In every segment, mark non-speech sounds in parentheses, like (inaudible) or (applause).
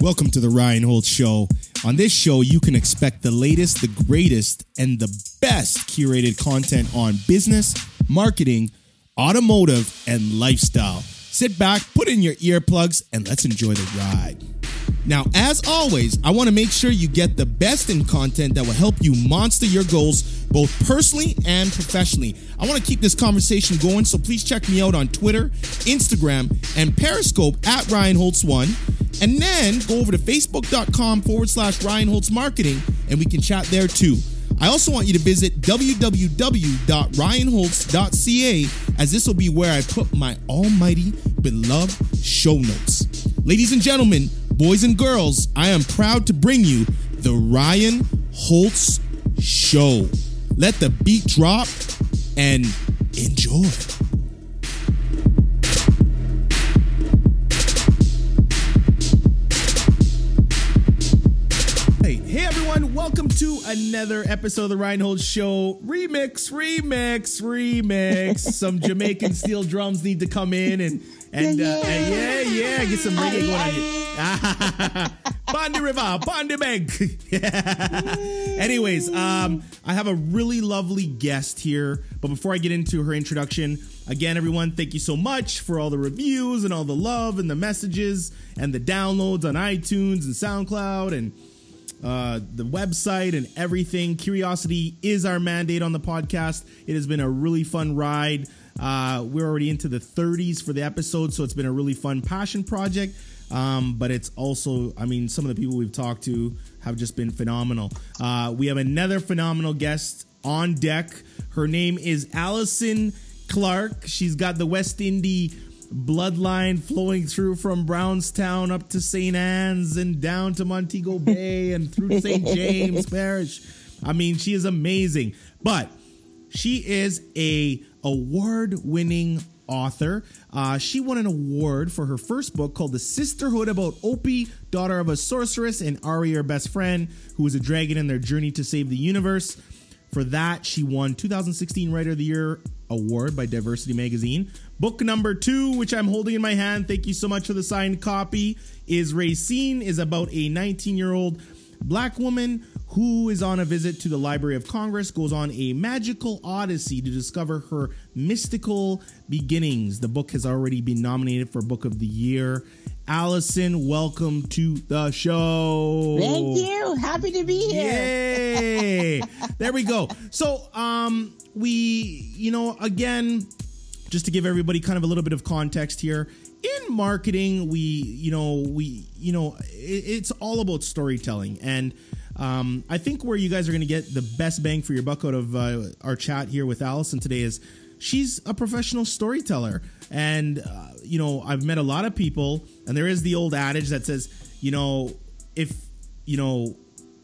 Welcome to the Ryan Holtz Show. On this show, you can expect the latest, the greatest, and the best curated content on business, marketing, automotive, and lifestyle. Sit back, put in your earplugs, and let's enjoy the ride. Now, as always, I want to make sure you get the best in content that will help you monster your goals both personally and professionally. I want to keep this conversation going, so please check me out on Twitter, Instagram, and Periscope at Ryan Holtz One. And then go over to facebook.com forward slash Ryan Holtz Marketing, and we can chat there too. I also want you to visit www.ryanholtz.ca as this will be where I put my almighty beloved show notes. Ladies and gentlemen, boys and girls, I am proud to bring you the Ryan Holtz Show. Let the beat drop and enjoy. Hey, hey everyone, welcome to another episode of the Ryan Holtz Show. Remix, remix, remix. some Jamaican steel drums need to come in and and uh, and yeah, yeah, get some reggae going on here. (laughs) Bondi River, Bondi Bank. (laughs) Anyways, um, I have a really lovely guest here. But before I get into her introduction, again, everyone, thank you so much for all the reviews and all the love and the messages and the downloads on iTunes and SoundCloud and uh, the website and everything. Curiosity is our mandate on the podcast. It has been a really fun ride. Uh, we're already into the 30s for the episode, so it's been a really fun passion project. Um, but it's also, I mean, some of the people we've talked to have just been phenomenal. Uh, we have another phenomenal guest on deck. Her name is Alison Clarke. She's got the West Indie bloodline flowing through from Brownstown up to St. Anne's and down to Montego (laughs) Bay and through St. James Parish. I mean, she is amazing. But she is a award-winning author. Uh, she won an award for her first book called The Sisterhood About Opie, daughter of a sorceress, and Ari, her best friend, who was a dragon in their journey to save the universe. For that, she won 2016 Writer of the Year award by Diversity Magazine. Book number two, which I'm holding in my hand, thank you so much for the signed copy, is Racine, is about a 19 year old black woman who is on a visit to the Library of Congress, goes on a magical odyssey to discover her mystical beginnings. The book has already been nominated for Book of the Year. Alison, welcome to the show. Thank you. Happy to be here. Yay! (laughs) there we go. So, um, we, you know, again, just to give everybody kind of a little bit of context here, in marketing, we, you know, we, you know, it's all about storytelling and. Um, I think where you guys are going to get the best bang for your buck out of uh, our chat here with Alison today is she's a professional storyteller. And, uh, you know, I've met a lot of people, and there is the old adage that says, you know, if, you know,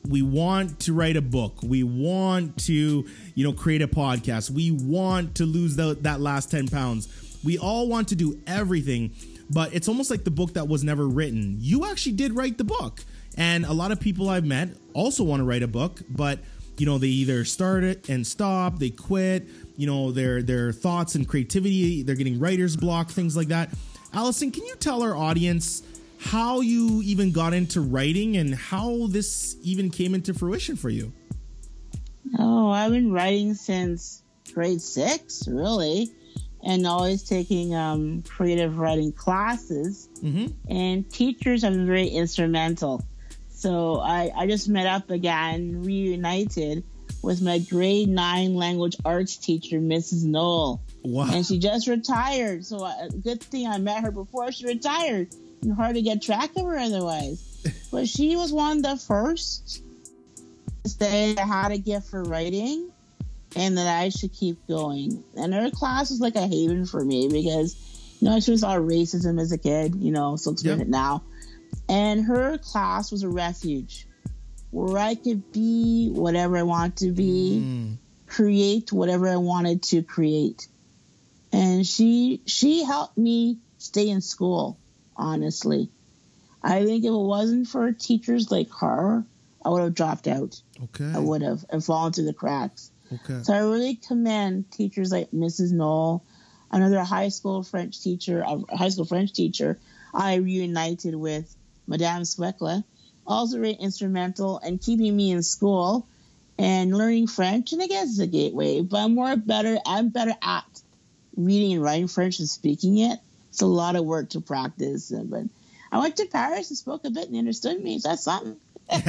we want to write a book, we want to, you know, create a podcast, we want to lose the, that last 10 pounds. We all want to do everything, but it's almost like the book that was never written. You actually did write the book. And a lot of people I've met also want to write a book, but you know they either start it and stop, they quit. You know their their thoughts and creativity, they're getting writer's block, things like that. Alison, can you tell our audience how you even got into writing and how this even came into fruition for you? Oh, I've been writing since grade six, really, and always taking um, creative writing classes. Mm-hmm. And teachers have been very instrumental. So I, I just met up again, reunited with my grade nine language arts teacher, Mrs. Knoll. Wow. And she just retired. So a good thing I met her before she retired. And hard to get track of her otherwise. (laughs) but she was one of the first to say I had a gift for writing and that I should keep going. And her class was like a haven for me because, you know, I she saw racism as a kid, you know, so experienced Yep. it now. And her class was a refuge where I could be whatever I want to be, Mm. create whatever I wanted to create. And she she helped me stay in school, honestly. I think if it wasn't for teachers like her, I would have dropped out. Okay. I would have and fallen through the cracks. Okay. So I really commend teachers like Mrs. Knoll, another high school French teacher, a high school French teacher. I reunited with Madame Swekla, also very instrumental in keeping me in school and learning French. And I guess it's a gateway, but I'm more better. I'm better at reading and writing French and speaking it. It's a lot of work to practice. But I went to Paris and spoke a bit and understood me. So that's something. (laughs) but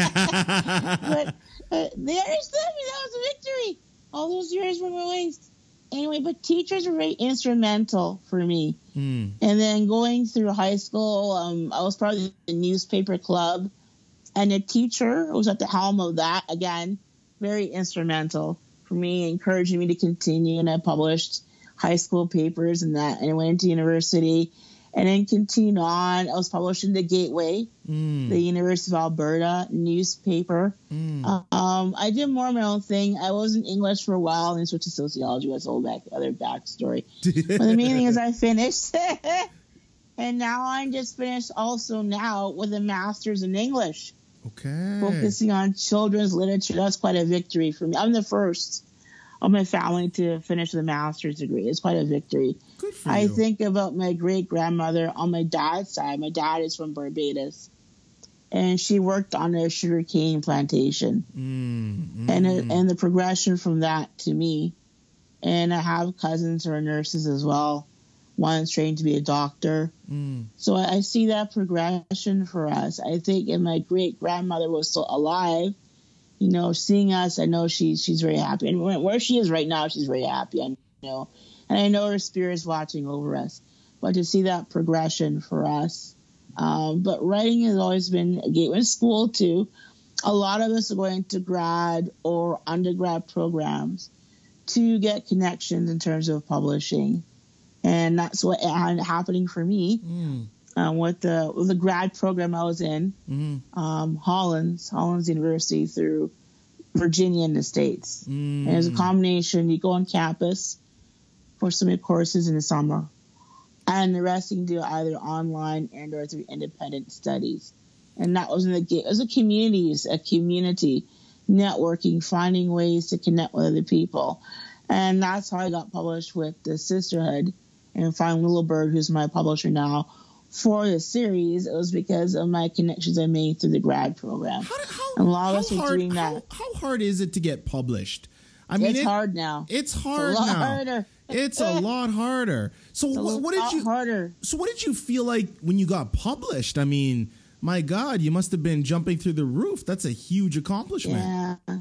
uh, they understood me. That was a victory. All those years were my waste. Anyway, but teachers were very instrumental for me. Mm. And then going through high school, um, I was part of the newspaper club, and a teacher was at the helm of that. Again, very instrumental for me, encouraging me to continue. And I published high school papers and that, and I went into university and then continued on. I was published in the Gateway, mm. the University of Alberta newspaper. Mm. Um, I did more of my own thing. I was in English for a while and switched to sociology. That's a whole back other backstory. but the main thing is I (laughs) finished, (laughs) and now I'm just finished also now with a master's in English. Okay. Focusing on children's literature. That's quite a victory for me. I'm the first my family to finish the master's degree. It's quite a victory. Good for I you. think about my great grandmother on my dad's side. My dad is from Barbados, and she worked on a sugarcane plantation, mm, mm. and it, and the progression from that to me. And I have cousins who are nurses as well. One's trained to be a doctor. Mm. So I, I see that progression for us. I think if my great grandmother was still alive, you know, seeing us, I know she's she's very happy, and where she is right now, she's very happy. I know, and I know her spirit is watching over us. But to see that progression for us, um, but writing has always been a gateway in school too. A lot of us are going to grad or undergrad programs to get connections in terms of publishing, and that's what happening for me. Mm. Um, with the with the grad program I was in, mm-hmm. um, Hollins, Hollins University through Virginia in the States. Mm. And it's a combination. You go on campus for some of your courses in the summer, and the rest you can do either online and or through independent studies. And that was in the it was a community, a community networking, finding ways to connect with other people, and that's how I got published with the Sisterhood and Find Little Bird, who's my publisher now for the series, it was because of my connections I made through the grad program. How, how, and a lot of us doing that. How, how, hard is it to get published? I mean, it's it, hard now. It's hard it's a lot now. Harder. It's a (laughs) lot harder. So what, what did you? Harder. So what did you feel like when you got published? I mean, my God, you must have been jumping through the roof. That's a huge accomplishment. Yeah,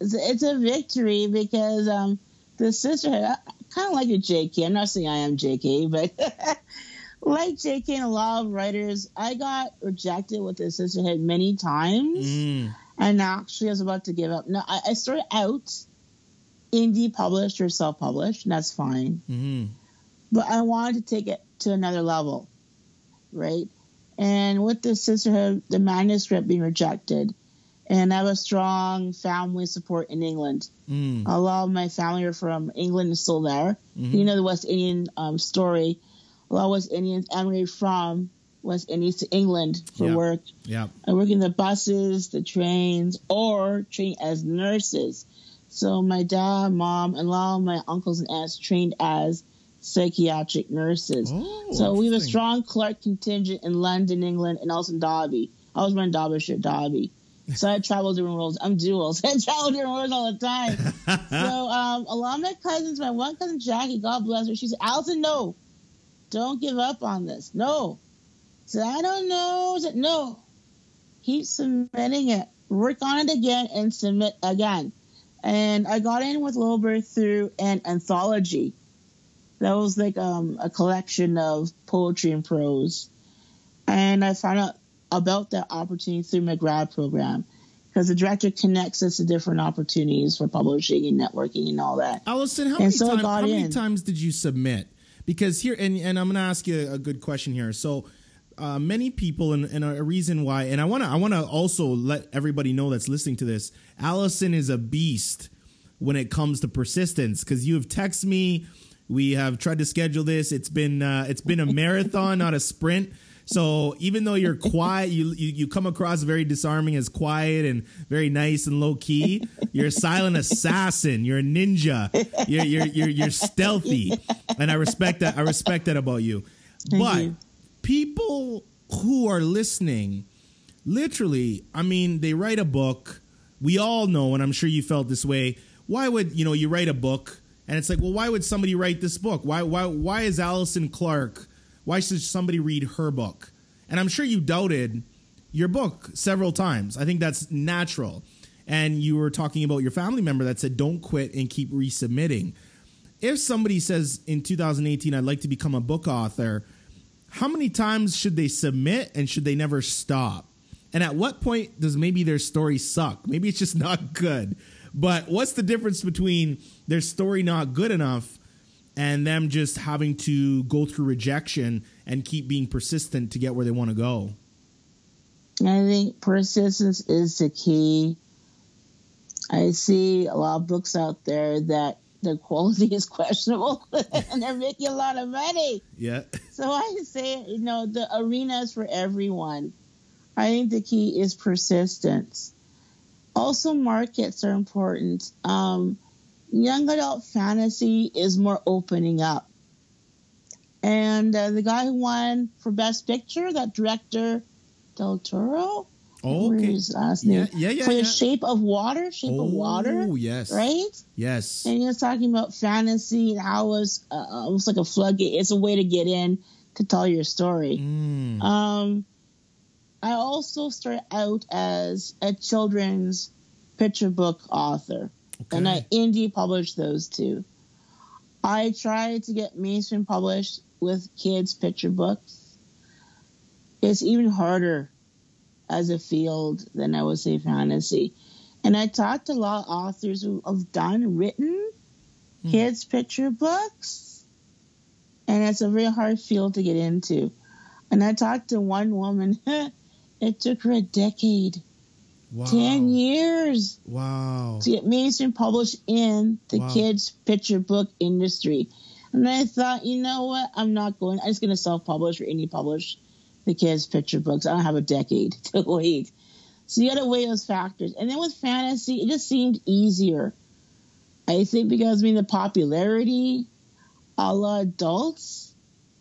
it's a, it's a victory because um, the sisterhood. Kind of like a JK. I'm not saying I am JK, but (laughs) like JK and a lot of writers, I got rejected with the sisterhood many times. Mm. And actually, I was about to give up. No, I, I started out indie published or self published, and that's fine. Mm-hmm. But I wanted to take it to another level, right? And with the sisterhood, the manuscript being rejected, and I have a strong family support in England. Mm. A lot of my family are from England and still there. Mm-hmm. You know the West Indian um, story. A lot of West Indians emigrated from West Indies to England for yeah. work. Yeah. I work in the buses, the trains, or train as nurses. So my dad, mom, and a lot of my uncles and aunts trained as psychiatric nurses. Oh, so we have a strong Clarke contingent in London, England, and also in Derby. I was running Derbyshire, Derby. So I travel different worlds. I'm dual. So (laughs) I travel different worlds all the time. (laughs) so um, a lot of my cousins, my one cousin Jackie, God bless her, she's said, Alison, no, don't give up on this. No. So I don't know. No. Keep submitting it. Work on it again and submit again. And I got in with Lilbert through an anthology. That was like um, a collection of poetry and prose. And I found out about that opportunity through my grad program because the director connects us to different opportunities for publishing and networking and all that. Alison, how, many, so time- how many times did you submit? Because here, and, and I'm going to ask you a good question here. So, uh, many people, and, and a reason why, and I want to, I want to also let everybody know that's listening to this. Alison is a beast when it comes to persistence because you have texted me. We have tried to schedule this. It's been, uh, it's been a marathon, not a sprint. So even though you're quiet, you, you you come across very disarming as quiet and very nice and low key. You're a silent assassin. You're a ninja. You're you're you're, you're stealthy, and I respect that. I respect that about you. Thank but you. people who are listening literally, I mean, they write a book. We all know, and I'm sure you felt this way. Why would you know you write a book and it's like, well, why would somebody write this book? Why why why is Alison Clarke? Why should somebody read her book? And I'm sure you doubted your book several times. I think that's natural. And you were talking about your family member that said, don't quit and keep resubmitting. If somebody says in 2018, I'd like to become a book author, how many times should they submit and should they never stop? And at what point does maybe their story suck? Maybe it's just (laughs) not good. But what's the difference between their story not good enough and them just having to go through rejection and keep being persistent to get where they want to go? I think persistence is the key. I see a lot of books out there that the quality is (laughs) questionable (laughs) and they're making a lot of money. Yeah. So I say, you know, the arena is for everyone. I think the key is persistence. Also, markets are important. Um, young adult fantasy is more opening up. And uh, the guy who won for Best Picture, that director, Del Toro. Oh, okay. His last name. Yeah, yeah, yeah. For yeah. the Shape of Water, Shape oh, of Water. Oh, yes. Right? Yes. And he was talking about fantasy and how it was uh, almost like a floodgate. It's a way to get in to tell your story. Mm. Um, I also started out as a children's picture book author, Okay. and I indie published those two. I tried to get mainstream published with kids' picture books. It's even harder as a field than I would say fantasy. And I talked to a lot of authors who have done written Hmm. kids' picture books, and it's a very hard field to get into. And I talked to one woman, (laughs) it took her a decade, wow. 10 years Wow. to get mainstream published in the Wow. kids' picture book industry. And I thought, you know what? I'm not going, I'm just going to self publish or indie publish the kids' picture books. I don't have a decade (laughs) to wait. So you got to weigh those factors. And then with fantasy, it just seemed easier. I think because, I mean, the popularity, a lot of adults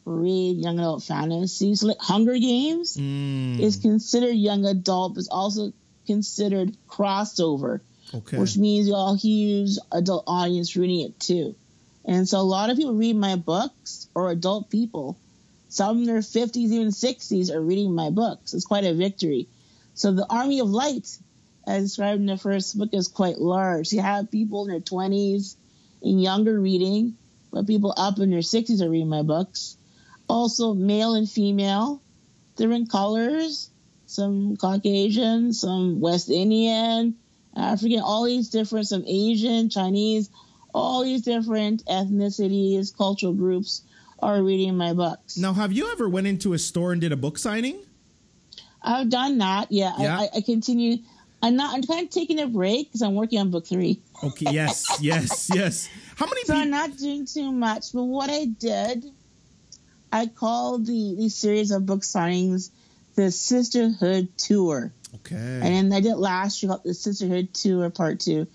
read young adult fantasy. So, like Hunger Games Mm. is considered young adult, but it's also considered crossover okay. which means you all huge adult audience reading it too. And so a lot of people read my books, or adult people. Some in their 50s, even 60s, are reading my books. It's quite a victory. So the Army of Light, as described in the first book, is quite large. You have people in their 20s and younger reading, but people up in their 60s are reading my books. Also, male and female, different colors, some Caucasian, some West Indian, African, all these different, some Asian, Chinese, all these different ethnicities, cultural groups are reading my books. Now, have you ever went into a store and did a book signing? I've done that. Yeah, Yeah. I, I, continue. I'm not. I'm kind of taking a break because I'm working on book three. Okay. Yes. (laughs) yes. Yes. How many So I'm not doing too much. But what I did, I called the the series of book signings the Sisterhood Tour. Okay. And then I did last year called the Sisterhood Tour Part Two.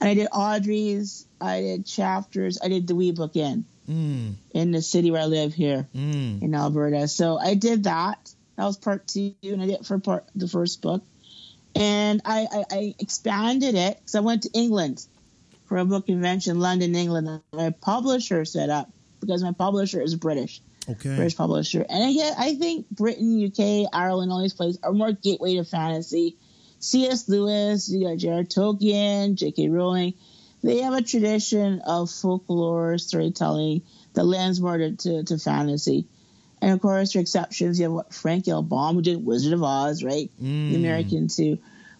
And I did Audrey's, I did chapters, I did the Wee Book Inn Mm, in the city where I live here mm. in Alberta. So I did that. That was part two, and I did it for part the first book. And I, I, I expanded it because I went to England for a book convention, London, England. My publisher set up because my publisher is British. Okay. British publisher. And I get, I think Britain, UK, Ireland, all these places are more gateway to fantasy. C.S. Lewis, you got J.R.R. Tolkien, J.K. Rowling. They have a tradition of folklore storytelling that lends more to, to, to fantasy. And of course, there are exceptions. You have what Frank L. Baum, who did Wizard of Oz, right? Mm. The American too.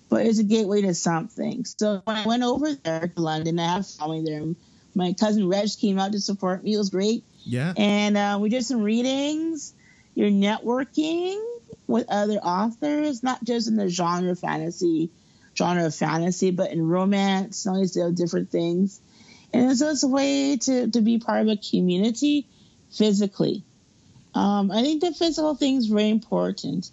But it's a gateway to something. So when I went over there to London, I have family there. My cousin Reg came out to support me. It was great Yeah. and uh, we did some readings. You're networking with other authors, not just in the genre of fantasy, genre of fantasy, but in romance and all these different things. And so it's a way to, to be part of a community physically. Um, I think the physical thing is very important.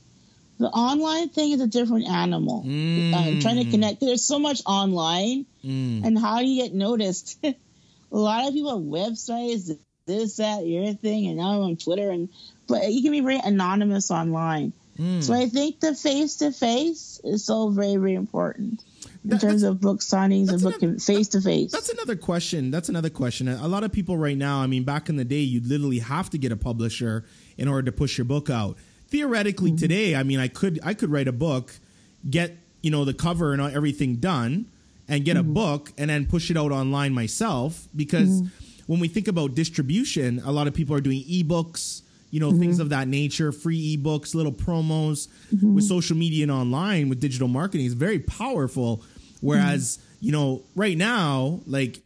The online thing is a different animal. Mm. Um, trying to connect. There's so much online Mm. and how do you get noticed? (laughs) a lot of people have websites, this, that, your thing, and now I'm on Twitter, and but you can be very anonymous online. So I think the face to face is so very, very important in that, terms of book signings and book face to face. That's another question. That's another question. A lot of people right now, I mean, back in the day, you'd literally have to get a publisher in order to push your book out. Theoretically, mm-hmm. today, I mean, I could I could write a book, get you know the cover and everything done, and get mm-hmm. a book and then push it out online myself because. Mm-hmm. When we think about distribution, a lot of people are doing ebooks, you know, mm-hmm. things of that nature, free ebooks, little promos mm-hmm. with social media and online with digital marketing is very powerful. Whereas, mm-hmm. you know, right now, like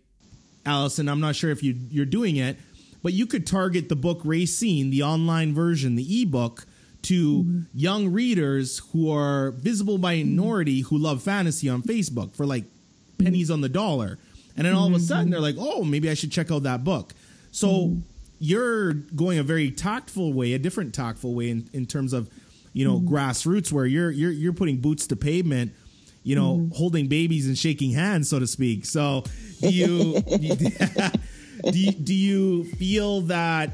Alison, I'm not sure if you you're doing it, but you could target the book Racine, the online version, the ebook, to mm-hmm. young readers who are visible minority who love fantasy on Facebook for like pennies on the dollar. And then all of a sudden mm-hmm. they're like, oh, maybe I should check out that book. So mm-hmm you're going a very tactful way, a different tactful way in, in terms of, you know, mm-hmm. grassroots where you're you're you're putting boots to pavement, you know, mm-hmm. holding babies and shaking hands, so to speak. So do you (laughs) (laughs) do you, do you feel that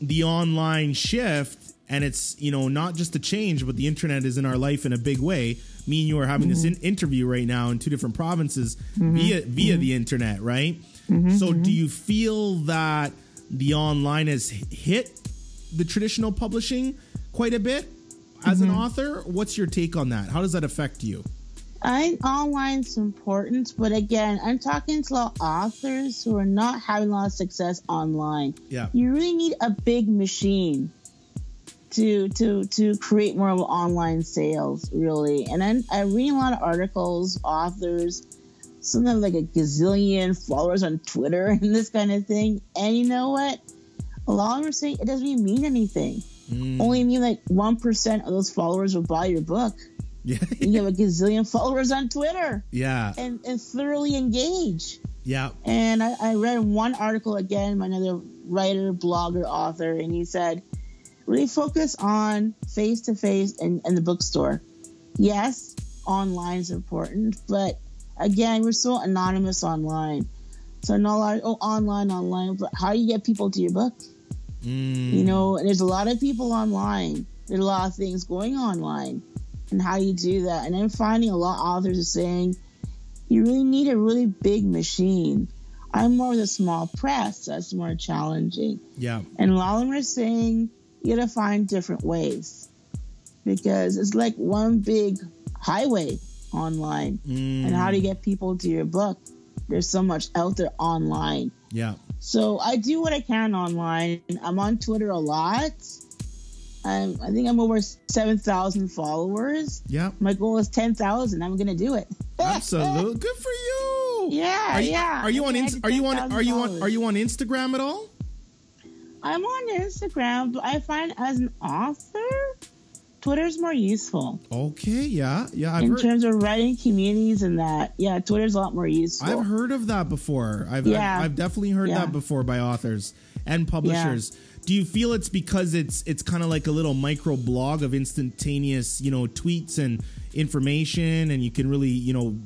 the online shift and it's you know not just a change, but the internet is in our life in a big way. Me and you are having mm-hmm. this in- interview right now in two different provinces mm-hmm. via via mm-hmm. the internet, right? Mm-hmm. So do you feel that the online has hit the traditional publishing quite a bit as mm-hmm. an author. What's your take on that? How does that affect you? I think online's important, but again, I'm talking to authors who are not having a lot of success online. Yeah. You really need a big machine to to to create more of online sales, really. And then I read a lot of articles, authors some have like a gazillion followers on Twitter (laughs) and this kind of thing. And you know what? A lot of them are saying it doesn't even mean anything. Mm. Only mean like one percent of those followers will buy your book. (laughs) Yeah. you have a gazillion followers on Twitter. Yeah. And and thoroughly engage. Yeah. And I, I read one article again by another writer, blogger, author, and he said, really focus on face to face and the bookstore. Yes, online is important, but again, we're so anonymous online. So no lot oh online, online, but how do you get people to your book? Mm. You know, there's a lot of people online. There's a lot of things going online. And how do you do that? And I'm finding a lot of authors are saying you really need a really big machine. I'm more of a small press, that's more challenging. Yeah. And a lot of them are saying you gotta find different ways. Because it's like one big highway online. Mm. And how to get people to your book. There's so much out there online. Yeah. So I do what I can online. I'm on Twitter a lot. I'm, I think I'm over 7,000 followers. Yeah. My goal is 10,000. I'm going to do it. (laughs) Absolutely. Good for you. Yeah. Are you, yeah. Are you on, are you on, are you on, are you on Instagram at all? I'm on Instagram, but I find as an author, Twitter's more useful. Okay, yeah, yeah. I've in heard, terms of writing communities and that, yeah, Twitter's a lot more useful. I've heard of that before. I've yeah. I've, I've definitely heard yeah. that before by authors and publishers. Yeah. Do you feel it's because it's it's kind of like a little micro blog of instantaneous, you know, tweets and information, and you can really, you know,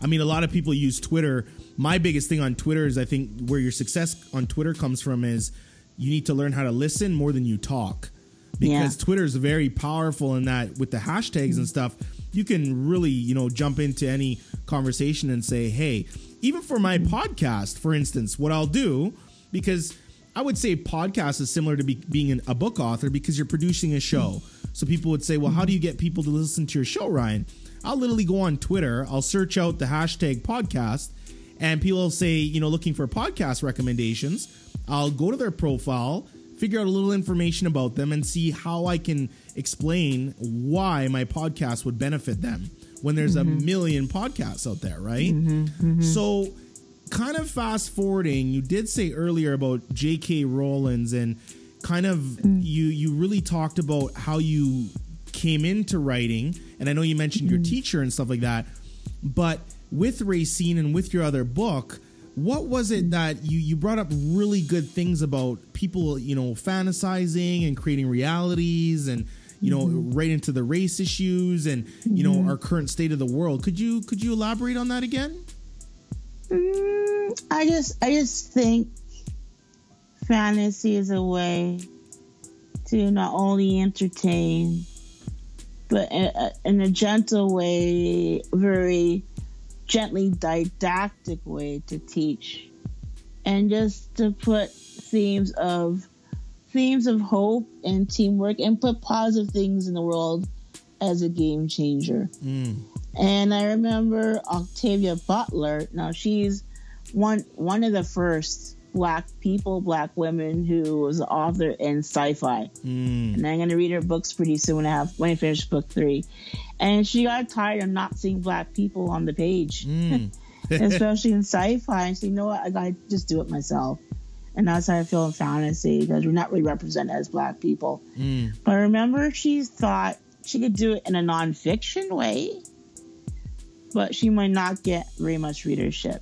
I mean, a lot of people use Twitter. My biggest thing on Twitter is I think where your success on Twitter comes from is you need to learn how to listen more than you talk because yeah. Twitter is very powerful in that with the hashtags and stuff, you can really, you know, jump into any conversation and say, hey, even for my podcast, for instance, what I'll do, because I would say podcast is similar to be, being a book author because you're producing a show. So people would say, well, how do you get people to listen to your show, Ryan? I'll literally go on Twitter, I'll search out the hashtag podcast, and people will say, you know, looking for podcast recommendations. I'll go to their profile figure out a little information about them and see how I can explain why my podcast would benefit them when there's mm-hmm. a million podcasts out there, right? Mm-hmm, mm-hmm. So, kind of fast forwarding, you did say earlier about J.K. Rowling's and kind of mm. you you really talked about how you came into writing, and I know you mentioned your mm-hmm. teacher and stuff like that, but with Racine and with your other book what was it that you you brought up really good things about people you know fantasizing and creating realities and you know mm-hmm. right into the race issues and you know mm-hmm. our current state of the world could you could you elaborate on that again mm, i just i just think fantasy is a way to not only entertain but in a, in a gentle way, very gently didactic way to teach, and just to put themes of themes of hope and teamwork and put positive things in the world as a game changer. Mm. And I remember Octavia Butler. Now she's one one of the first black people, black women who was an author in sci-fi. Mm. And I'm gonna read her books pretty soon when I have when I finish book three. And she got tired of not seeing black people on the page. Mm. (laughs) Especially in (laughs) sci-fi. And she you know what, I gotta just do it myself. And that's how I feel in fantasy because we're not really represented as black people. Mm. But I remember she thought she could do it in a nonfiction way, but she might not get very much readership.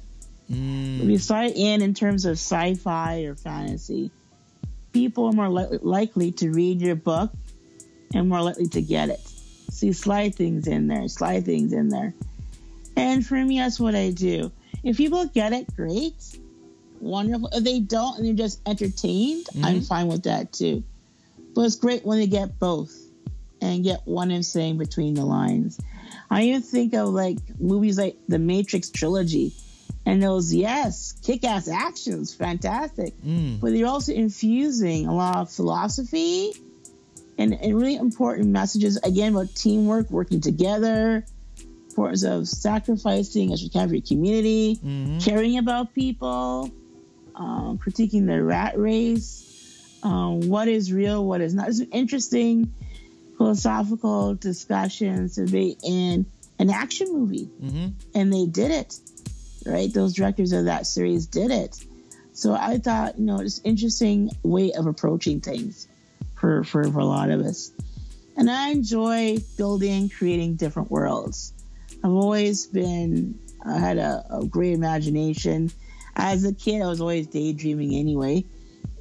Mm. If you start in in terms of sci-fi or fantasy, people are more li- likely to read your book and more likely to get it. You slide things in there, slide things in there. And for me, that's what I do. If people get it, great, wonderful. If they don't and they're just entertained, I'm fine with that too. But it's great when they get both and get one and saying between the lines. I even think of like movies like the Matrix trilogy and those, yes, kick ass actions, fantastic. Mm. But they're also infusing a lot of philosophy and, and really important messages, again, about teamwork, working together, importance of sacrificing as you can for your community, Mhm. caring about people, um, critiquing the rat race, um, what is real, what is not. It's an interesting philosophical discussions to be in an action movie, Mhm. and they did it. Right, those directors of that series did it. So I thought, you know, it's interesting way of approaching things for, for, for a lot of us. And I enjoy building, creating different worlds. I've always been, I had a, a great imagination. As a kid, I was always daydreaming anyway.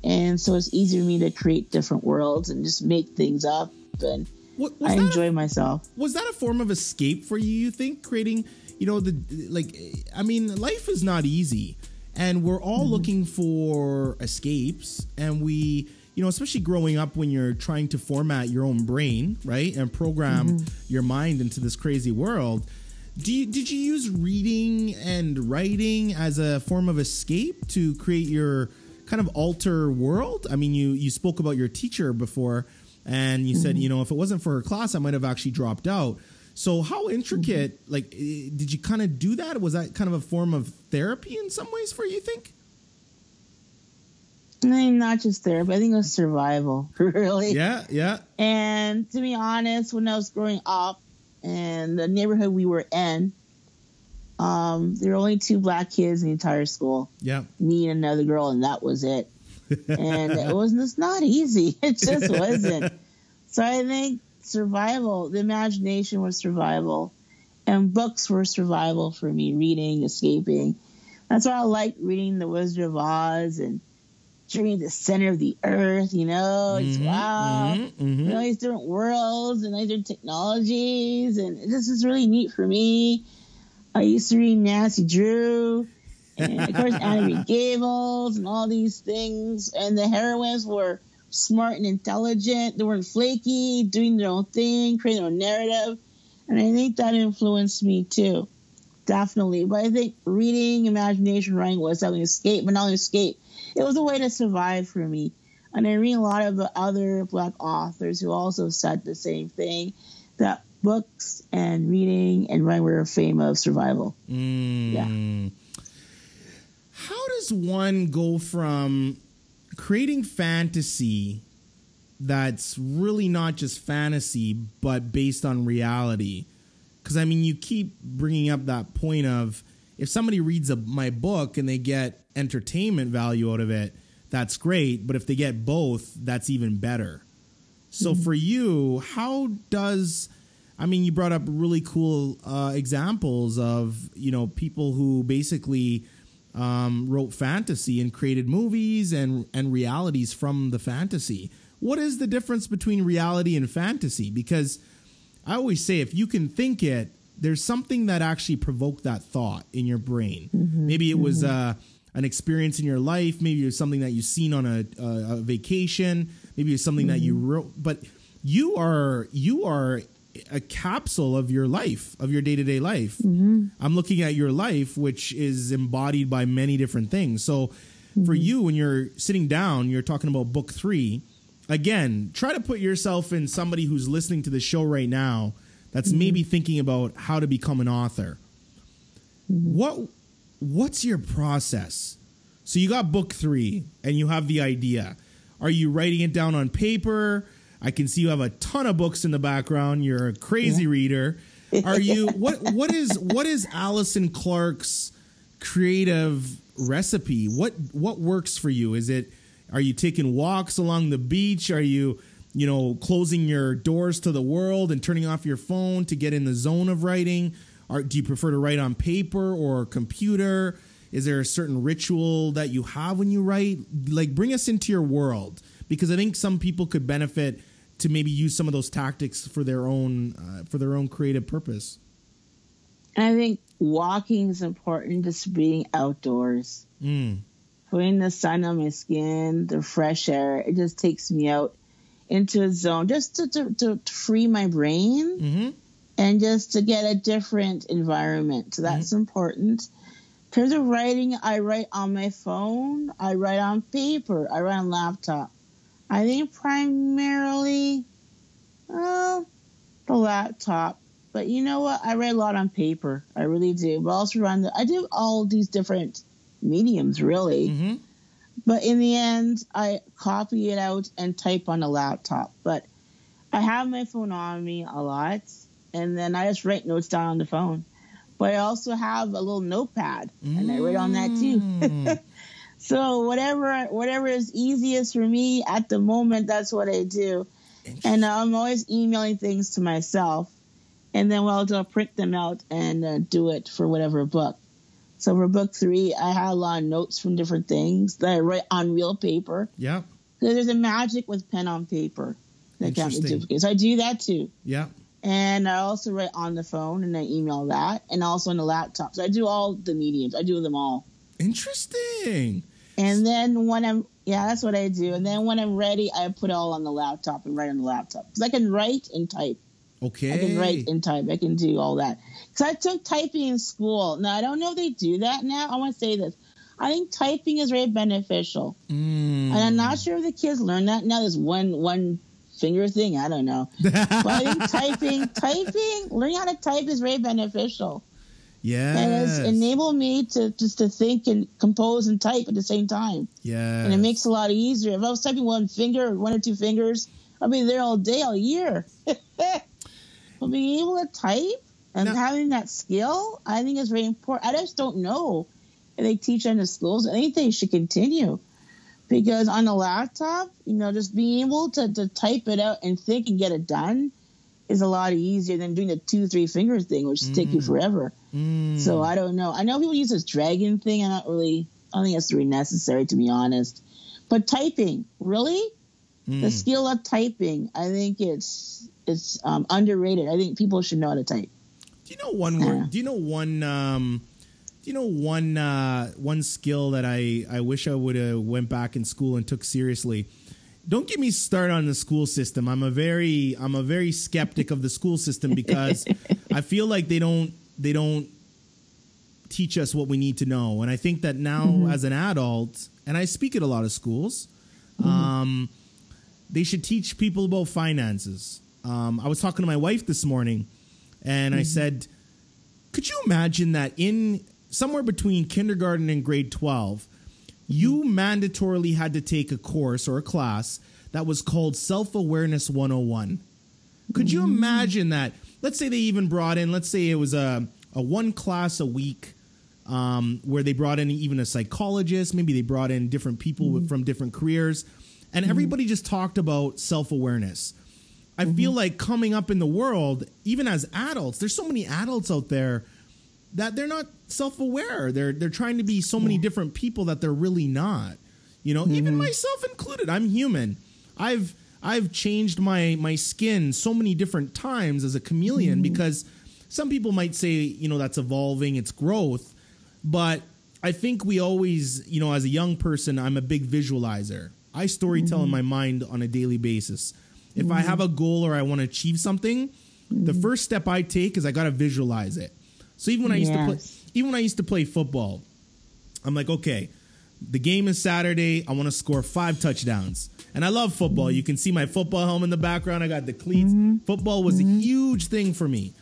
And so it's easy for me to create different worlds and just make things up. And What, I that a- enjoy myself. was that a form of escape for you you think creating you know the like i mean life is not easy and we're all mm-hmm. looking for escapes and we you know especially growing up when you're trying to format your own brain right and program mm-hmm. your mind into this crazy world do you did you use reading and writing as a form of escape to create your kind of alter world? I mean you you spoke about your teacher before and you said mm-hmm. you know if it wasn't for her class i might have actually dropped out. So how intricate mm-hmm. like eh, did you kind of do that? Was that kind of a form of therapy in some ways for you you think not just there, but I think it was survival, (laughs) really. yeah yeah And to be honest, when I was growing up in the neighborhood we were in, um, there were only two black kids in the entire school, yeah me and another girl, and that was it. (laughs) And it was just not easy. (laughs) It just wasn't. So I think survival, the imagination was survival, and books were survival for me, reading, escaping. That's why I like reading The Wizard of Oz and To the Center of the Earth, you know, it's Mhm, wow mhm, mhm. you know, these different worlds and these different technologies, and this is really neat for me. I used to read Nancy Drew, and of course (laughs) Anne of Green Gables, and all these things. And the heroines were smart and intelligent. They weren't flaky, doing their own thing, creating their own narrative, and I think that influenced me too, definitely. But I think reading, imagination, writing was to escape, but not only escape. It was a way to survive for me. And I read a lot of the other black authors who also said the same thing that books and reading and writing were a fame of survival. Mm. How does one go from creating fantasy that's really not just fantasy, but based on reality? Because I mean, you keep bringing up that point of if somebody reads a, my book and they get entertainment value out of it, that's great. But if they get both, that's even better. So for you, how does I mean you brought up really cool uh, examples of you know people who basically um, wrote fantasy and created movies and and realities from the fantasy. What is the difference between reality and fantasy? Because I always say if you can think it, there's something that actually provoked that thought in your brain. Mm-hmm. Maybe it was mm-hmm. uh, an experience in your life. Maybe it was something that you've seen on a, a, a vacation. Maybe it's something that you mm-hmm. wrote. But you are you are a capsule of your life, of your day to day life. I'm looking at your life, which is embodied by many different things. So, for you, when you're sitting down, you're talking about book three. Again, try to put yourself in somebody who's listening to the show right now that's mm-hmm. maybe thinking about how to become an author. Mm-hmm. What what's your process? So you got book three and you have the idea. Are you writing it down on paper? I can see you have a ton of books in the background. You're a crazy reader. (laughs) Are you what what is what is Alison Clarke's creative recipe? What what works for you? Is it are you taking walks along the beach? Are you you know closing your doors to the world and turning off your phone to get in the zone of writing? Or do you prefer to write on paper or computer? Is there a certain ritual that you have when you write? Like bring us into your world because I think some people could benefit to maybe use some of those tactics for their own uh, for their own creative purpose. I think walking is important, just being outdoors. Mm. Putting the sun on my skin, the fresh air, it just takes me out into a zone just to, to, to free my brain Mm-hmm. and just to get a different environment. So that's important. In terms of writing, I write on my phone, I write on paper, I write on laptop. I think primarily, uh, the laptop. But you know what? I write a lot on paper. I really do. But also run the. I do all these different mediums, really. Mm-hmm. But in the end, I copy it out and type on a laptop. But I have my phone on me a lot, and then I just write notes down on the phone. But I also have a little notepad, and I write on that too. Mm. (laughs) so whatever whatever is easiest for me at the moment, that's what I do. And I'm always emailing things to myself, and then well, I'll print them out and uh, do it for whatever book. So for book three, I had a lot of notes from different things that I write on real paper. Yeah. Because there's a magic with pen on paper that can't be duplicated. So I do that too. Yeah. And I also write on the phone and I email that, and also on the laptop. So I do all the mediums. I do them all. Interesting. And then when I'm yeah, that's what I do. And then when I'm ready, I put it all on the laptop and write on the laptop because I can write and type. Okay. I can write and type. I can do all that. Because I took typing in school. Now I don't know if they do that now. I want to say this. I think typing is very beneficial, Mm. and I'm not sure if the kids learn that now. There's one one finger thing. I don't know, (laughs) but I think typing, typing, learning how to type is very beneficial. Yeah. And it's enabled me to just to think and compose and type at the same time. Yeah. and it makes it a lot easier. If I was typing one finger or one or two fingers, I'd be there all day, all year. (laughs) but being able to type and Now- having that skill, I think is very important. I just don't know if they teach that in the schools. I think they should continue because on a laptop, you know, just being able to, to type it out and think and get it done is a lot easier than doing the two, three fingers thing, which will take you Mm. forever. Mm. So I don't know. I know people use this dragon thing. I'm not really. I don't think it's really necessary to be honest. But typing, really, the Mm. skill of typing, I think it's it's um, underrated. I think people should know how to type. Do you know one word? Do you know one? Um, do you know one uh, one skill that I I wish I would have went back in school and took seriously? Don't get me started on the school system. I'm a very I'm a very skeptic of the school system because (laughs) I feel like they don't they don't teach us what we need to know. And I think that now as an adult, and I speak at a lot of schools, um, they should teach people about finances. Um, I was talking to my wife this morning, and I mm-hmm. said, "Could you imagine that in somewhere between kindergarten and grade twelve, you mm-hmm. mandatorily had to take a course or a class that was called Self Awareness 101? Could you mm-hmm. imagine that? Let's say they even brought in, let's say it was a, a one class a week um, where they brought in even a psychologist. Maybe they brought in different people with, from different careers, and everybody just talked about self awareness. I feel mm-hmm. like coming up in the world, even as adults, there's so many adults out there that they're not self aware. They're they're trying to be so many mm. different people that they're really not. You know, even mm-hmm. myself included. I'm human. I've I've changed my my skin so many different times as a chameleon mm-hmm. because some people might say, you know, that's evolving, it's growth, but I think we always, you know, as a young person, I'm a big visualizer. I storytell in my mind on a daily basis. If I mm-hmm. have a goal or I want to achieve something, the mm-hmm. first step I take is I got to visualize it. So even when I used to play, even when I used to play football, I'm like, okay, the game is Saturday. I want to score five touchdowns. And I love football. You can see my football helmet in the background. I got the cleats. Mm-hmm. Football was a huge thing for me.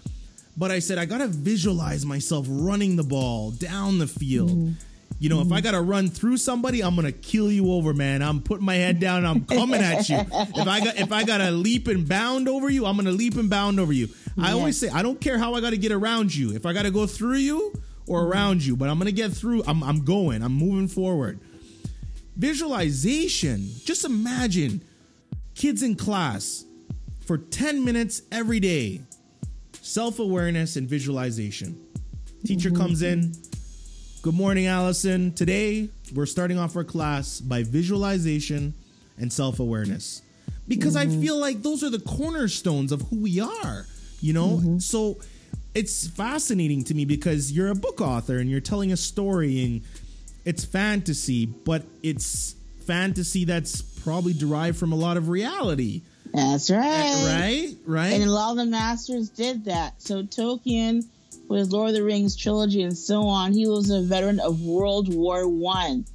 But I said, I got to visualize myself running the ball down the field. You know, if I mm-hmm. got to run through somebody, I'm going to kill you over, man. I'm putting my head down I'm coming at you. If I got if I got to leap and bound over you, I'm going to leap and bound over you. I always say, I don't care how I got to get around you. If I got to go through you or mm-hmm. around you, but I'm going to get through. I'm I'm going. I'm moving forward. Visualization. Just imagine kids in class for 10 minutes every day. Self awareness and visualization. Teacher comes mm-hmm. in. Good morning, Alison. Today, we're starting off our class by visualization and self awareness because I mm-hmm. feel like those are the cornerstones of who we are, you know? Mm-hmm. So it's fascinating to me because you're a book author and you're telling a story and it's fantasy, but it's fantasy that's probably derived from a lot of reality. That's right. Eh, right? Right? And a lot of the masters did that. So Tolkien, with his Lord of the Rings trilogy and so on, he was a veteran of World War One,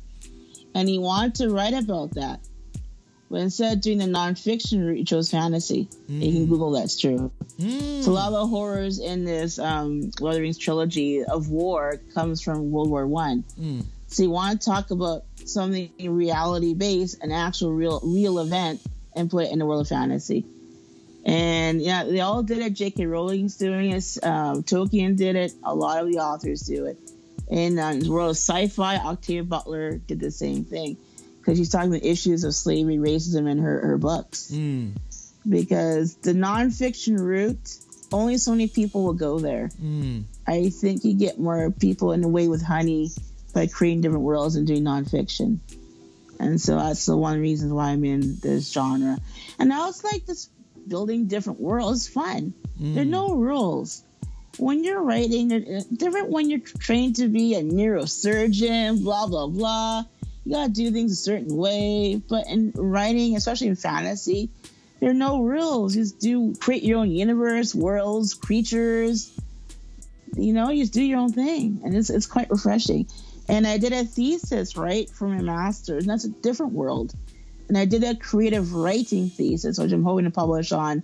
and he wanted to write about that. But instead of doing the nonfiction route, he chose fantasy. You can Google that's true. Mm. So a lot of the horrors in this um, Lord of the Rings trilogy of war comes from World War One. Mm. So you want to talk about something reality based, an actual real real event, and put it in the world of fantasy. And yeah, they all did it. J.K. Rowling's doing it. Um, Tolkien did it. A lot of the authors do it. In uh, the world of sci-fi, Octavia Butler did the same thing because she's talking about issues of slavery, racism in her, her books. Mm. Because the nonfiction route, only so many people will go there. Mm. I think you get more people in the way with honey by creating different worlds and doing nonfiction. And so that's the one reason why I'm in this genre. And I was like, this building different worlds is fun. There are hmm. no rules. When you're writing, different when you're trained to be a neurosurgeon, blah, blah, blah. You gotta do things a certain way. But in writing, especially in fantasy, there are no rules. You just do create your own universe, worlds, creatures, you know, you just do your own thing, and it's it's quite refreshing. And I did a thesis right for my master's, and that's a different world. And I did a creative writing thesis, which I'm hoping to publish on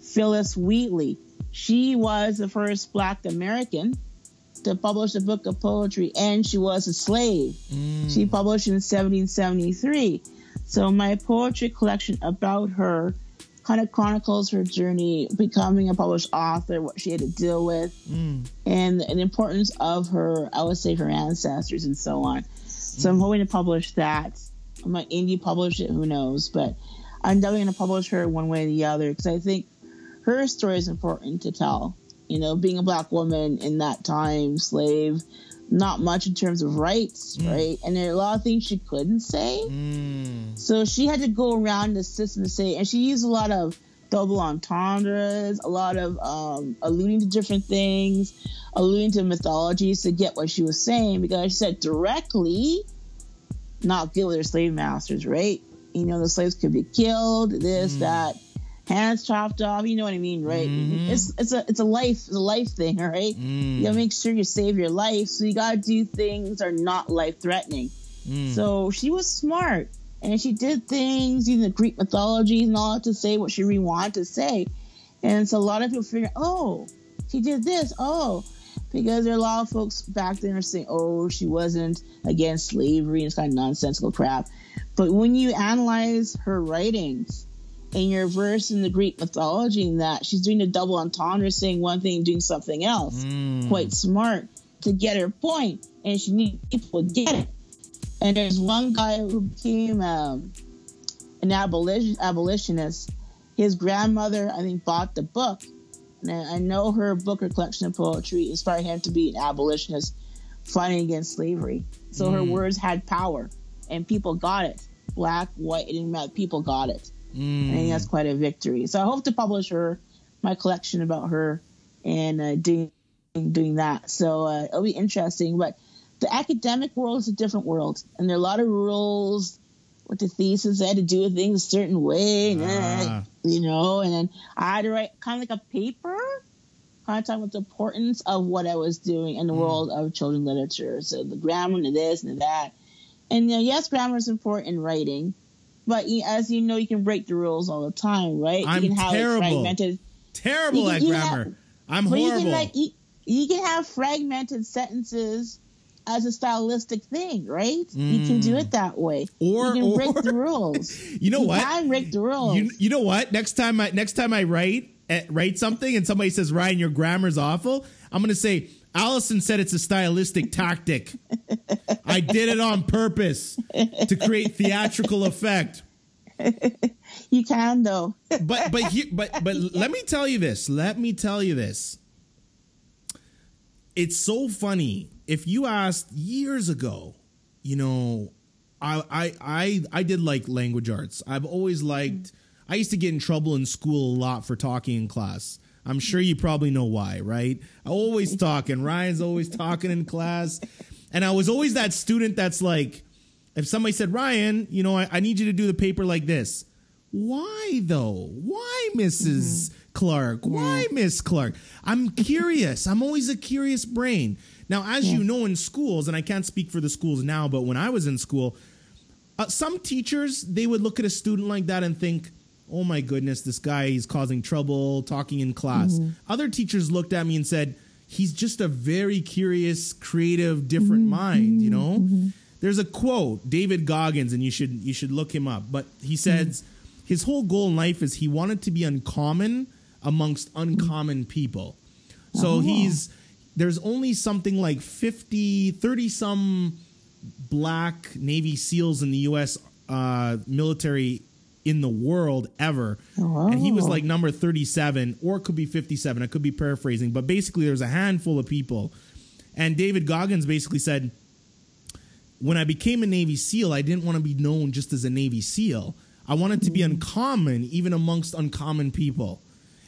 Phillis Wheatley. She was the first Black American to publish a book of poetry, and she was a slave. She published in 1773. So my poetry collection about her kind of chronicles her journey becoming a published author, what she had to deal with, Mm. and the importance of her, I would say, her ancestors and so on. So I'm hoping to publish that. I might indie publish it, who knows? But I'm definitely going to publish her one way or the other because I think her story is important to tell. You know, being a black woman in that time, slave, not much in terms of rights, right? And there are a lot of things she couldn't say. Mm. So she had to go around the system to say, and she used a lot of double entendres, a lot of um, alluding to different things, alluding to mythologies to get what she was saying because she said directly, not good with her slave masters, right? You know, the slaves could be killed, this, that, hands chopped off. You know what I mean, right? Mhm. It's it's a it's a life it's a life thing, all (laughs) right? Mm. You gotta make sure you save your life, so you gotta do things that are not life threatening. Mm. So she was smart and she did things using the Greek mythology and all that to say what she really wanted to say. And so a lot of people figure, oh, she did this, oh, because there are a lot of folks back then are saying, oh, she wasn't against slavery and it's kind of nonsensical crap. But when you analyze her writings and you're versed in the Greek mythology and that she's doing a double entendre, saying one thing and doing something else Mm. quite smart to get her point, and she needs people to get it. And there's one guy who became um, an abolition, abolitionist. His grandmother, I think, bought the book. And I I know her book or collection of poetry inspired him to be an abolitionist fighting against slavery. So her Mm. words had power, and people got it. Black, white, it didn't matter. People got it. I Mm. think that's quite a victory. So I hope to publish her, my collection about her, and uh, doing doing that. So uh, it'll be interesting. But the academic world is a different world, and there are a lot of rules with the thesis. Had to do with things a certain way, and Ah. you know, and then I had to write kind of like a paper kind of talking about the importance of what I was doing in the Mm. world of children's literature. So the grammar and the this and the that. And you know, yes, grammar is important in writing, but as you know, you can break the rules all the time, right? I'm you can have terrible. fragmented. Terrible can- at grammar. have- I'm But you horrible. can like you, you can have fragmented sentences as a stylistic thing, right? You can do it that way. Or- you can or- break the rules. (laughs) you know you what? I break the rules. You, you know what? Next time I next time I write eh, write something and somebody says Ryan, your grammar's awful, I'm gonna say Alison said it's a stylistic tactic. I did it on purpose to create theatrical effect. (laughs) you can though. But but here, (laughs) but but let me tell you this. Let me tell you this. It's so funny. If you asked years ago, you know, I I I I did like language arts. I've always liked. I used to get in trouble in school a lot for talking in class. I'm sure you probably know why, right? I always talking. Ryan's always talking in class, and I was always that student that's like, if somebody said, Ryan, you know, I, I need you to do the paper like this. Why though? Why, missus Clark? Why, Miss Clark? I'm curious. I'm always a curious brain. Now, as you know, in schools, and I can't speak for the schools now, but when I was in school, uh, some teachers they would look at a student like that and think, "Oh my goodness, this guy is causing trouble talking in class." Mm-hmm. Other teachers looked at me and said, "He's just a very curious, creative, different mm-hmm. mind." You know. Mm-hmm. There's a quote, David Goggins, and you should you should look him up. But he says his whole goal in life is he wanted to be uncommon amongst uncommon people. So he's there's only something like 50, 30 some black Navy SEALs in the U.S. Uh, military in the world ever. And he was Oh. like number 37, or it could be 57. I could be paraphrasing, but basically there's a handful of people. And David Goggins basically said, when I became a Navy SEAL, I didn't want to be known just as a Navy SEAL. I wanted to be uncommon, even amongst uncommon people.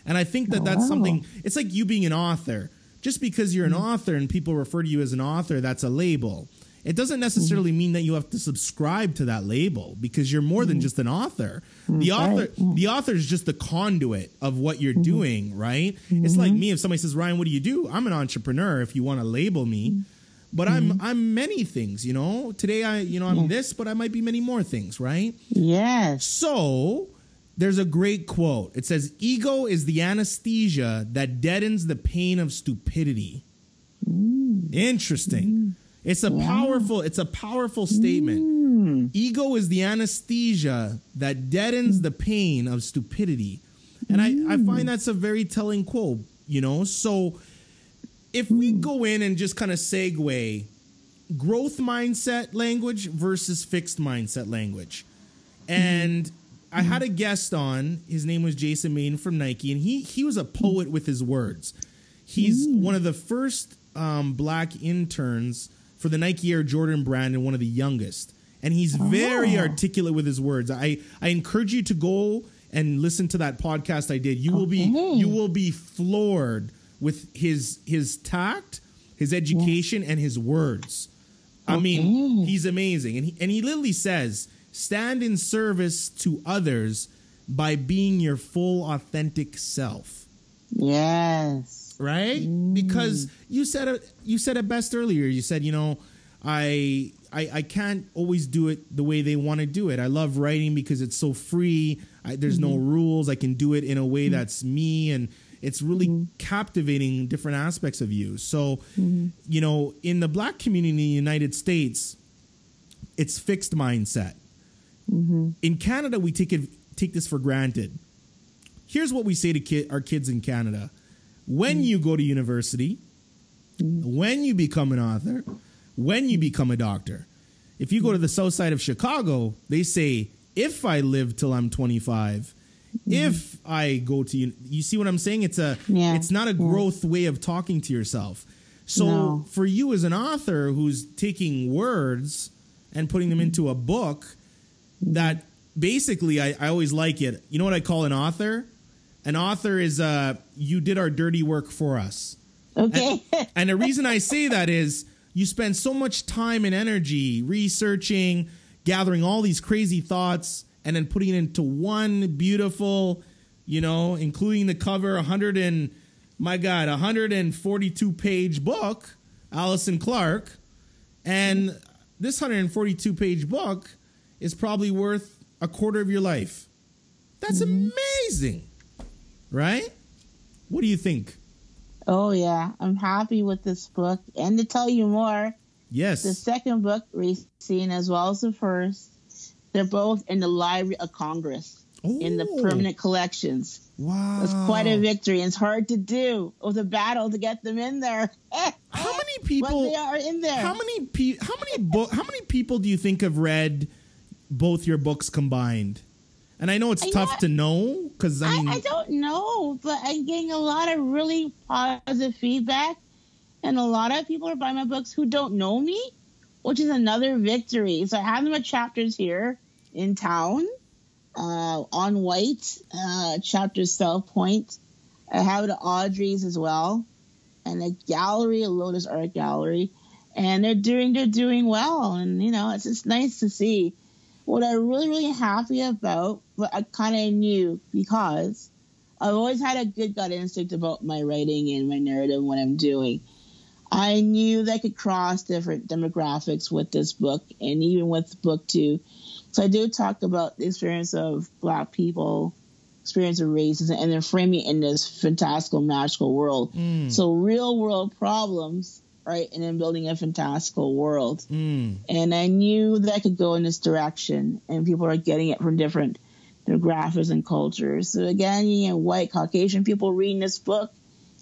And I think that oh, that's Wow. something, it's like you being an author. Just because you're an mm. author and people refer to you as an author, that's a label. It doesn't necessarily mm. mean that you have to subscribe to that label because you're more than mm. just an author. The author the author is just the conduit of what you're mm-hmm. doing, right? It's like mm-hmm. me if somebody says, "Ryan, what do you do?" I'm an entrepreneur if you want to label me. But I'm mm-hmm. I'm many things, you know. Today I, you know, I'm this, but I might be many more things, right? Yes. So there's a great quote. It says, Ego is the anesthesia that deadens the pain of stupidity. Mm. Interesting. Mm. It's a powerful, it's a powerful statement. Mm. Ego is the anesthesia that deadens the pain of stupidity. And I, I find that's a very telling quote, you know? So if we go in and just kind of segue growth mindset language versus fixed mindset language. And I had a guest on. His name was Jason Maiden from Nike, and he he was a poet with his words. He's one of the first um, black interns for the Nike Air Jordan brand and one of the youngest. And he's very Oh. articulate with his words. I I encourage you to go and listen to that podcast I did. You will be you will be floored with his his tact, his education, and his words. I mean, he's amazing, and he and he literally says, "Stand in service to others by being your full, authentic self." Yes. Right? Mm. Because you said it. You said it best earlier. You said, you know, I. I, I can't always do it the way they want to do it. I love writing because it's so free. I, there's no mm-hmm. rules. I can do it in a way mm-hmm. that's me, and it's really mm-hmm. captivating different aspects of you. So, you know, in the black community in the United States, it's fixed mindset. Mm-hmm. In Canada, we take it take this for granted. Here's what we say to kid, our kids in Canada: When mm. you go to university, mm. when you become an author, when you become a doctor, if you go to the south side of Chicago, they say, "If I live till I'm 25." Mm. If I go to you, you see what I'm saying? It's a, Yeah. it's not a growth way of talking to yourself. So No. for you as an author who's taking words and putting them mm-hmm. into a book, that basically I, I always like it. You know what I call an author? An author is uh you did our dirty work for us. Okay. And the reason I say that is you spend so much time and energy researching, gathering all these crazy thoughts, and then putting it into one beautiful, you know, including the cover, 100 and my God, a 142 page book, Alison Clarke, and this 142 page book is probably worth a quarter of your life. That's Mm-hmm. amazing, right? What do you think? Oh yeah, I'm happy with this book. And to tell you more, Yes. the second book, Racine, as well as the first, they're both in the Library of Congress in the Oh, permanent collections. Wow. It's quite a victory. It's hard to do. It was a battle to get them in there. (laughs) How many but people? they are in there. How many pe- How many book? How many people do you think have read both your books combined? And I know it's I tough know- to know because I I, mean, I don't know, but I'm getting a lot of really positive feedback, and a lot of people are buying my books who don't know me, which is another victory. So I have them at chapters here in town, uh, on White, uh, chapters South Point. I have it at Audrey's as well, and a gallery, a Lotus Art Gallery, and they're doing they're doing well, and you know it's just nice to see. What I'm really really happy about, but I kind of knew because I've always had a good gut instinct about my writing and my narrative, what I'm doing. I knew that I could cross different demographics with this book and even with book two. So I do talk about the experience of black people, experience of racism, and then framing it in this fantastical, magical world. Mm, So real world problems, right? And then building a fantastical world. mm, And I knew that I could go in this direction, and people are getting it from different demographics and cultures. So again, you know, white, Caucasian people reading this book,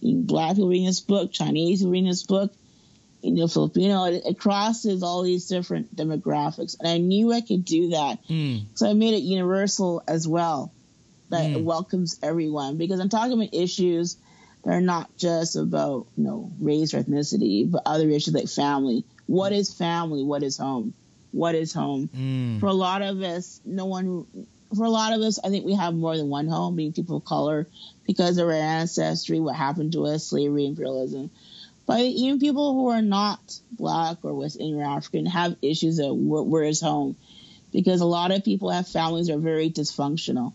you know, black people reading this book, Chinese people reading this book, you know, Filipino. It, it crosses all these different demographics, and I knew I could do that. mm, So I made it universal as well, that Mm. it welcomes everyone because I'm talking about issues that are not just about you know race or ethnicity, but other issues like family. What is family? What is home? What is home? mm. For a lot of us, no one. For a lot of us, I think we have more than one home, being people of color, because of our ancestry, what happened to us, slavery, imperialism. But even people who are not black or West Indian or African have issues of where, where is home, because a lot of people have families that are very dysfunctional,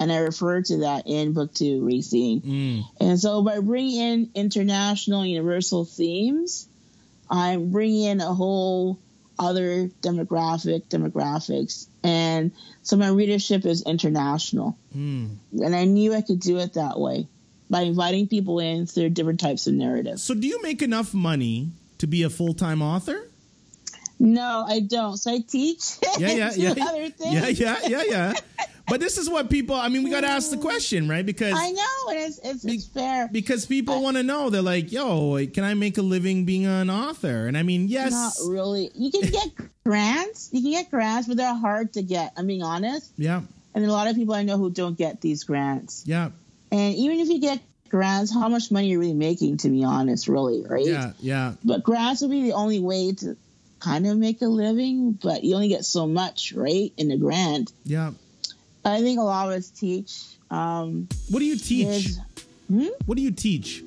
and I refer to that in book two, Racine. Mm. And so by bringing in international, universal themes, I'm bringing in a whole other demographic, demographics, and so my readership is international. Mm. And I knew I could do it that way by inviting people in through different types of narratives. So, do you make enough money to be a full time author? No, I don't. So I teach. (laughs) Yeah, yeah, yeah, Other things. yeah, yeah, yeah, yeah. But this is what people. I mean, we got to ask the question, right? Because I know, and it's it's, it's fair. because people want to know. They're like, "Yo, can I make a living being an author?" And I mean, yes, Not really. You can get (laughs) grants. You can get grants, but they're hard to get. I'm being honest. yeah, And a lot of people I know who don't get these grants. yeah, And even if you get grants, how much money are you really making, to be honest, really, right? yeah, yeah. But grants will be the only way to kind of make a living, but you only get so much, right, in the grant. Yeah. I think a lot of us teach. Um, What do you teach? there's- Hmm? What do you teach?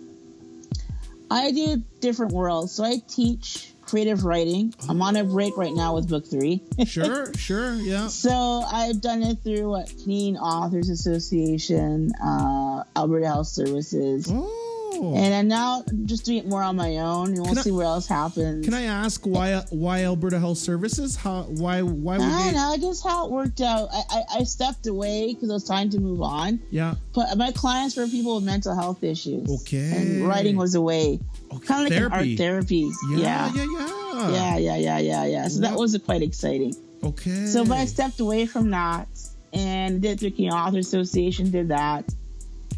I do different worlds. So I teach creative writing. I'm on a break right now with book three. (laughs) Sure, sure, yeah. So I've done it through what Canadian Authors Association, uh, Alberta Health Services, Oh. Oh. and I'm now just doing it more on my own. And we'll Can I- see what else happens. Can I ask why why Alberta Health Services? How why why would I don't they? know, just how it worked out. I, I, I stepped away because it was time to move on. Yeah. But my clients were people with mental health issues. Okay. And writing was a way, Okay. kind of like an art therapy. Yeah, Yeah. yeah, yeah. Yeah, yeah, yeah, yeah, yeah. So that was quite exciting. Okay. So, but I stepped away from that and did the Canadian Author Association, did that.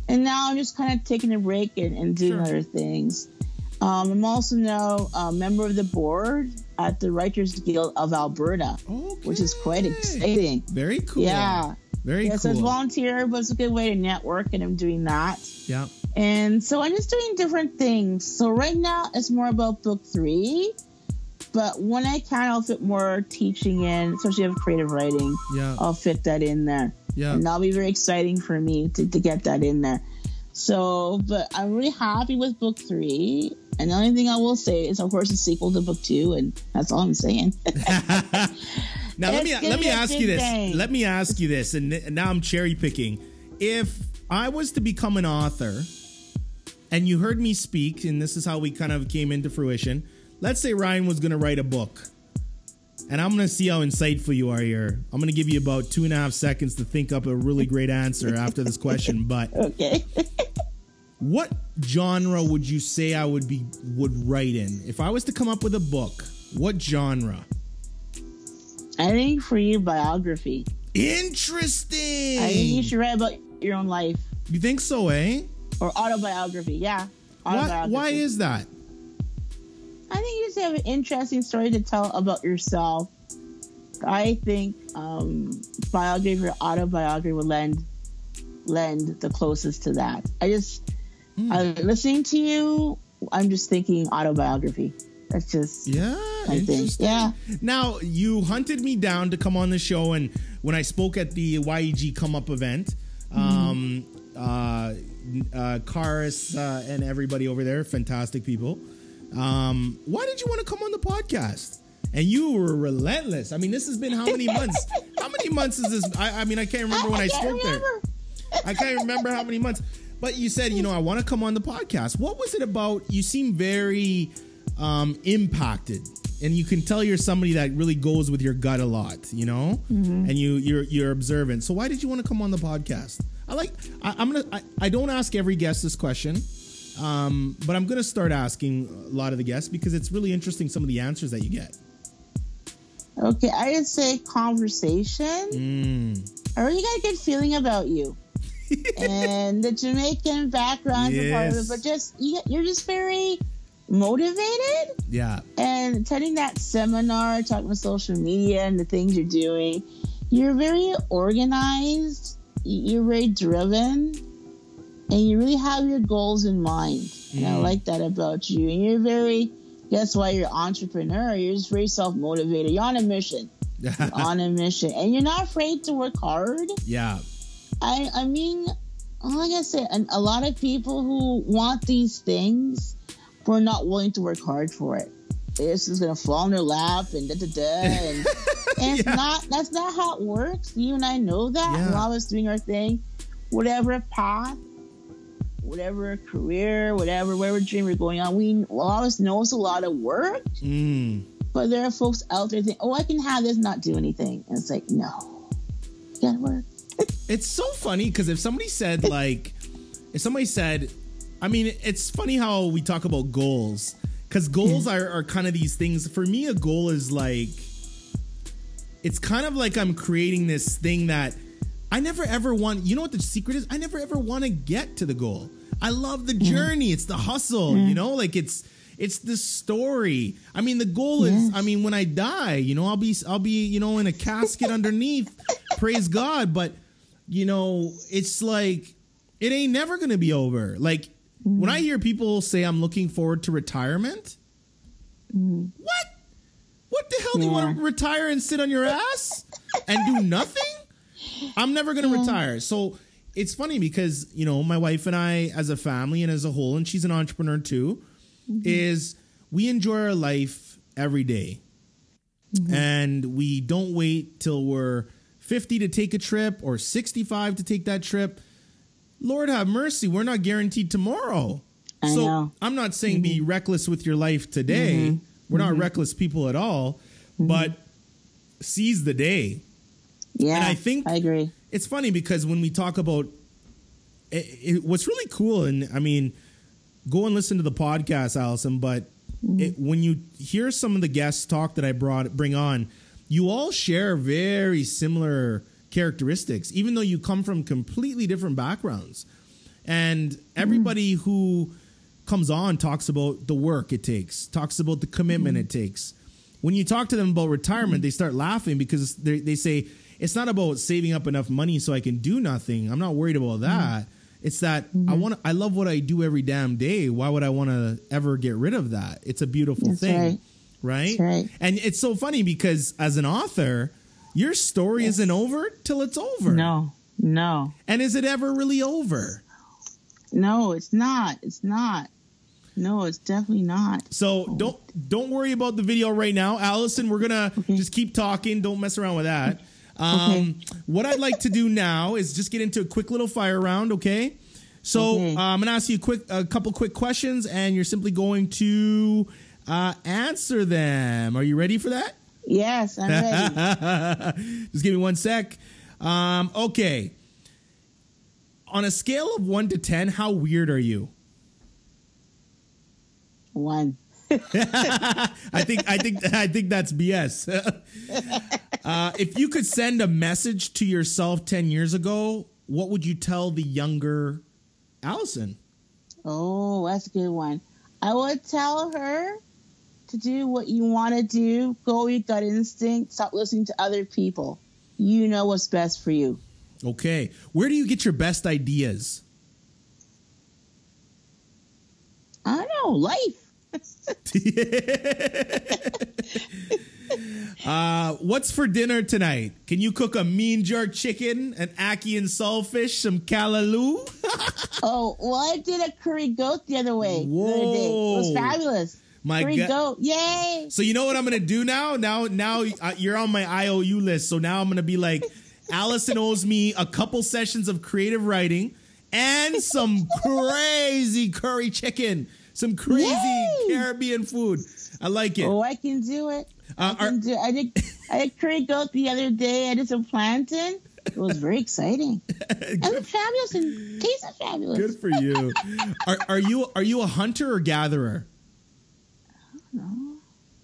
And now I'm just kind of taking a break and, and doing Sure. other things. Um, I'm also now a member of the board at the Writers Guild of Alberta, which is quite exciting. Very cool. Yeah. Very Yeah, so it's cool. volunteer, but it's a good way to network, and I'm doing that. yeah. And so I'm just doing different things. So right now it's more about book three, but when I can, I'll fit more teaching in, especially of creative writing. Yeah. I'll fit that in there, Yeah. and that'll be very exciting for me to, to get that in there. So, but I'm really happy with book three. And the only thing I will say is, of course, a sequel to book two, and that's all I'm saying. (laughs) now let me let me ask you this. thing. Let me ask you this, and, and now I'm cherry picking. If I was to become an author, and you heard me speak, and this is how we kind of came into fruition. Let's say Ryan was going to write a book, and I'm going to see how insightful you are here. I'm going to give you about two and a half seconds to think up a really great answer after this question. (laughs) But Okay. what genre would you say I would be would write in if I was to come up with a book? What genre? I think for you, biography. Interesting. I think you should write about your own life You think so, eh? or autobiography. Yeah. Why, Autobiography. why is that? I think you just have an interesting story to tell about yourself. I think um, biography or autobiography would lend lend the closest to that. I just, Hmm. I, listening to you, I'm just thinking autobiography. That's just, Yeah, I think. Yeah. Now you hunted me down to come on the show, and when I spoke at the YEG Come Up event, um, uh, uh, Karis uh, and everybody over there, fantastic people. Um, why did you want to come on the podcast? And you were relentless. I mean, this has been how many months? how many months is this? I, I mean, I can't remember when I, can't spoke there. I can't remember how many months. But you said, you know, I want to come on the podcast. What was it about? You seem very um, impacted, and you can tell you're somebody that really goes with your gut a lot, you know, and you you're you're observant. So why did you want to come on the podcast? I like. I, I'm gonna. I, I don't ask every guest this question, um, but I'm gonna start asking a lot of the guests because it's really interesting some of the answers that you get. Okay, I would say conversation. Mm. I really got a good feeling about you. (laughs) and the Jamaican background a part of it, but just you, you're just very motivated. Yeah. And attending that seminar, talking about social media and the things you're doing, you're very organized. You're very driven, and you really have your goals in mind. And I Mm. like that about you. And you're very. That's why you're an entrepreneur. You're just very self motivated. You're on a mission. (laughs) On a mission, and you're not afraid to work hard. yeah. I I mean, like I said, and a lot of people who want these things, are not willing to work hard for it. It's just gonna fall in their lap and da da da, and, (laughs) and it's Yeah. not. That's not how it works. You and I know that. Yeah. We're always doing our thing, whatever path, whatever career, whatever whatever dream we're going on. We all of us know it's a lot of work, Mm. but there are folks out there think, oh, I can have this, not do anything, and it's like, no, you gotta work. It's so funny because if somebody said like, if somebody said, I mean, it's funny how we talk about goals because goals are, are kind of these things. For me, a goal is like, it's kind of like I'm creating this thing that I never ever want. You know what the secret is? I never ever want to get to the goal. I love the mm-hmm. journey. It's the hustle. You mm-hmm. know, like it's it's the story. I mean, the goal is. I mean, when I die, you know, I'll be I'll be you know in a casket underneath. (laughs) Praise God, but you know, it's like it ain't never gonna be over. Like when I mm-hmm. hear people say I'm looking forward to retirement, what? What the hell do you want to retire and sit on your ass and do nothing? I'm never gonna retire. So it's funny because you know my wife and I, as a family and as a whole, and she's an entrepreneur too, mm-hmm. is we enjoy our life every day. Mm-hmm. and we don't wait till we're 50 to take a trip or 65 to take that trip. Lord have mercy, we're not guaranteed tomorrow. I so know. I'm not saying be mm-hmm. reckless with your life today. We're not reckless people at all, but seize the day. Yeah, And I think- I agree. It's funny because when we talk about it, it, what's really cool, and I mean, go and listen to the podcast, Alison. But mm-hmm. it, when you hear some of the guests talk that I brought bring on, you all share very similar characteristics, even though you come from completely different backgrounds. And mm-hmm. everybody who comes on talks about the work it takes, talks about the commitment mm-hmm. it takes. When you talk to them about retirement, they start laughing because they they say it's not about saving up enough money so I can do nothing. I'm not worried about mm. that. It's that I mm-hmm. want I love what I do every damn day. Why would I want to ever get rid of that? It's a beautiful That's thing. right. Right? That's right. And it's so funny because as an author, your story isn't over till it's over. No, no, And is it ever really over? no. It's not. It's not. No, it's definitely not. So don't don't worry about the video right now, Alison. We're gonna Okay. just keep talking. Don't mess around with that. Um, Okay. What I'd like to do now is just get into a quick little fire round. Okay. So Okay. uh, I'm gonna ask you a quick, a couple quick questions, and you're simply going to uh, answer them. Are you ready for that? Yes, I'm ready. (laughs) Just give me one sec. Um, okay. On a scale of one to ten, how weird are you? One. (laughs) I think I think I think that's BS. (laughs) uh, if you could send a message to yourself ten years ago, what would you tell the younger Alison? Oh, that's a good one. I would tell her to do what you want to do. Go with your gut instinct. Stop listening to other people. You know what's best for you. Okay, where do you get your best ideas? I don't know. Life. (laughs) Uh, what's for dinner tonight? Can you cook a mean jerk chicken, an ackee and saltfish, some callaloo? (laughs) Oh, well, I did a curry goat the other way. The other day. It was fabulous. My curry God. goat. Yay. So you know what I'm gonna do now? Now, now uh, you're on my IOU list. So now I'm gonna be like, (laughs) Alison owes me a couple sessions of creative writing and some crazy curry chicken, some crazy Yay. Caribbean food. I like it. Oh, I can do it. Uh, I, can do, I did. I did curry goat the other day. I did some plantain. It was very exciting. (laughs) And it's fabulous and tasted fabulous. Good for you. Are, are you are you a hunter or gatherer?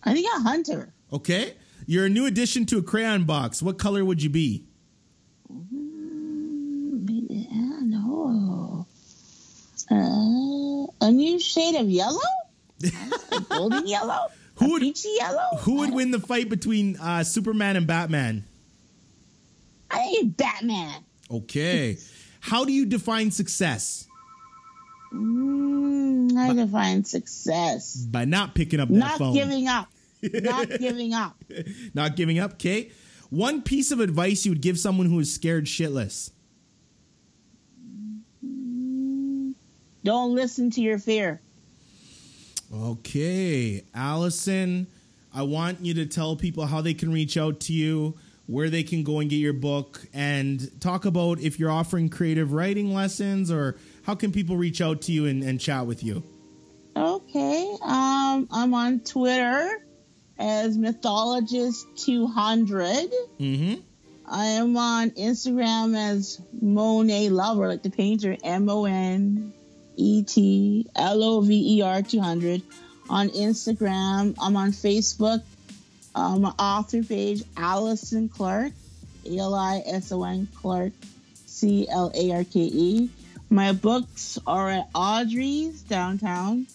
I think a hunter. Okay, you're a new addition to a crayon box. What color would you be? Maybe, I don't know. Uh, a new shade of yellow? Golden yellow? (laughs) Who would- peachy yellow? Who would win the fight between uh, Superman and Batman? I think Batman. Okay. How do you define success? Mm, I define success. By not picking up that Not phone. giving up. (laughs) Not giving up. not giving up. Okay. One piece of advice you would give someone who is scared shitless. Don't listen to your fear. Okay. Alison, I want you to tell people how they can reach out to you, where they can go and get your book, and talk about if you're offering creative writing lessons or how can people reach out to you and, and chat with you. Okay. Um, I'm on Twitter as Mythologist200. Mm-hmm. I am on Instagram as Monet Lover, like the painter, M O N E T L O V E R 200. On Instagram, I'm on Facebook. Um, my author page, Alison Clarke, A L I S O N Clarke, C L A R K E. My books are at Audrey's downtown,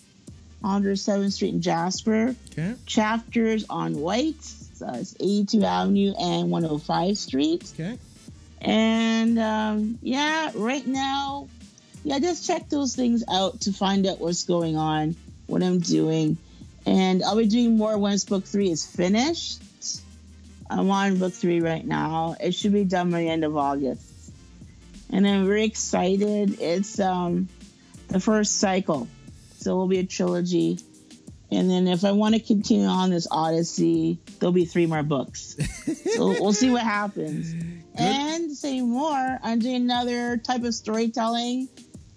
107th Street in Jasper Okay. chapters on White, so it's 82 Avenue and 105 Street. Okay. And um, yeah, right now, yeah, just check those things out to find out what's going on, what I'm doing. And I'll be doing more once book three is finished. I'm on book three right now. It should be done by the end of August. And I'm very excited. It's um, the first cycle. So it will be a trilogy. And then if I want to continue on this Odyssey, there'll be three more books. (laughs) so we'll see what happens. And say more, I'm doing another type of storytelling,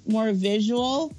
more visual.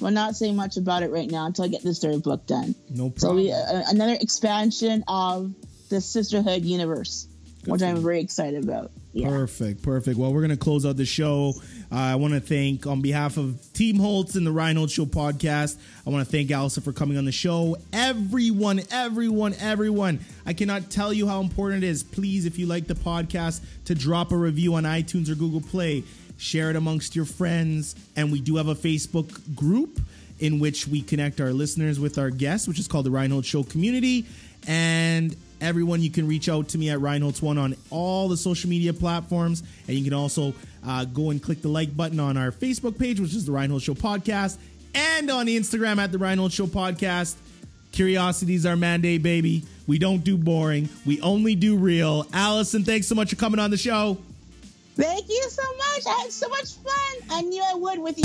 We're not saying much about it right now until I get this third book done. No So it'll problem. be another expansion of the sisterhood universe, which I'm very excited about. Yeah. Perfect, perfect. Well, we're going to close out the show. Uh, I want to thank, on behalf of Team Holtz and the Ryan Holtz Show podcast, I want to thank Alison for coming on the show. Everyone, everyone, everyone, I cannot tell you how important it is. Please, if you like the podcast, to drop a review on iTunes or Google Play. Share it amongst your friends. And we do have a Facebook group in which we connect our listeners with our guests, which is called the Ryan Holtz Show Community. And everyone, you can reach out to me at RyanHoltz1 on all the social media platforms. And you can also uh, go and click the like button on our Facebook page, which is the Ryan Holtz Show Podcast, and on Instagram at the Ryan Holtz Show Podcast. Curiosity's our mandate, baby. We don't do boring. We only do real. Alison, thanks so much for coming on the show. Thank you so much. I had so much fun. I knew I would with you.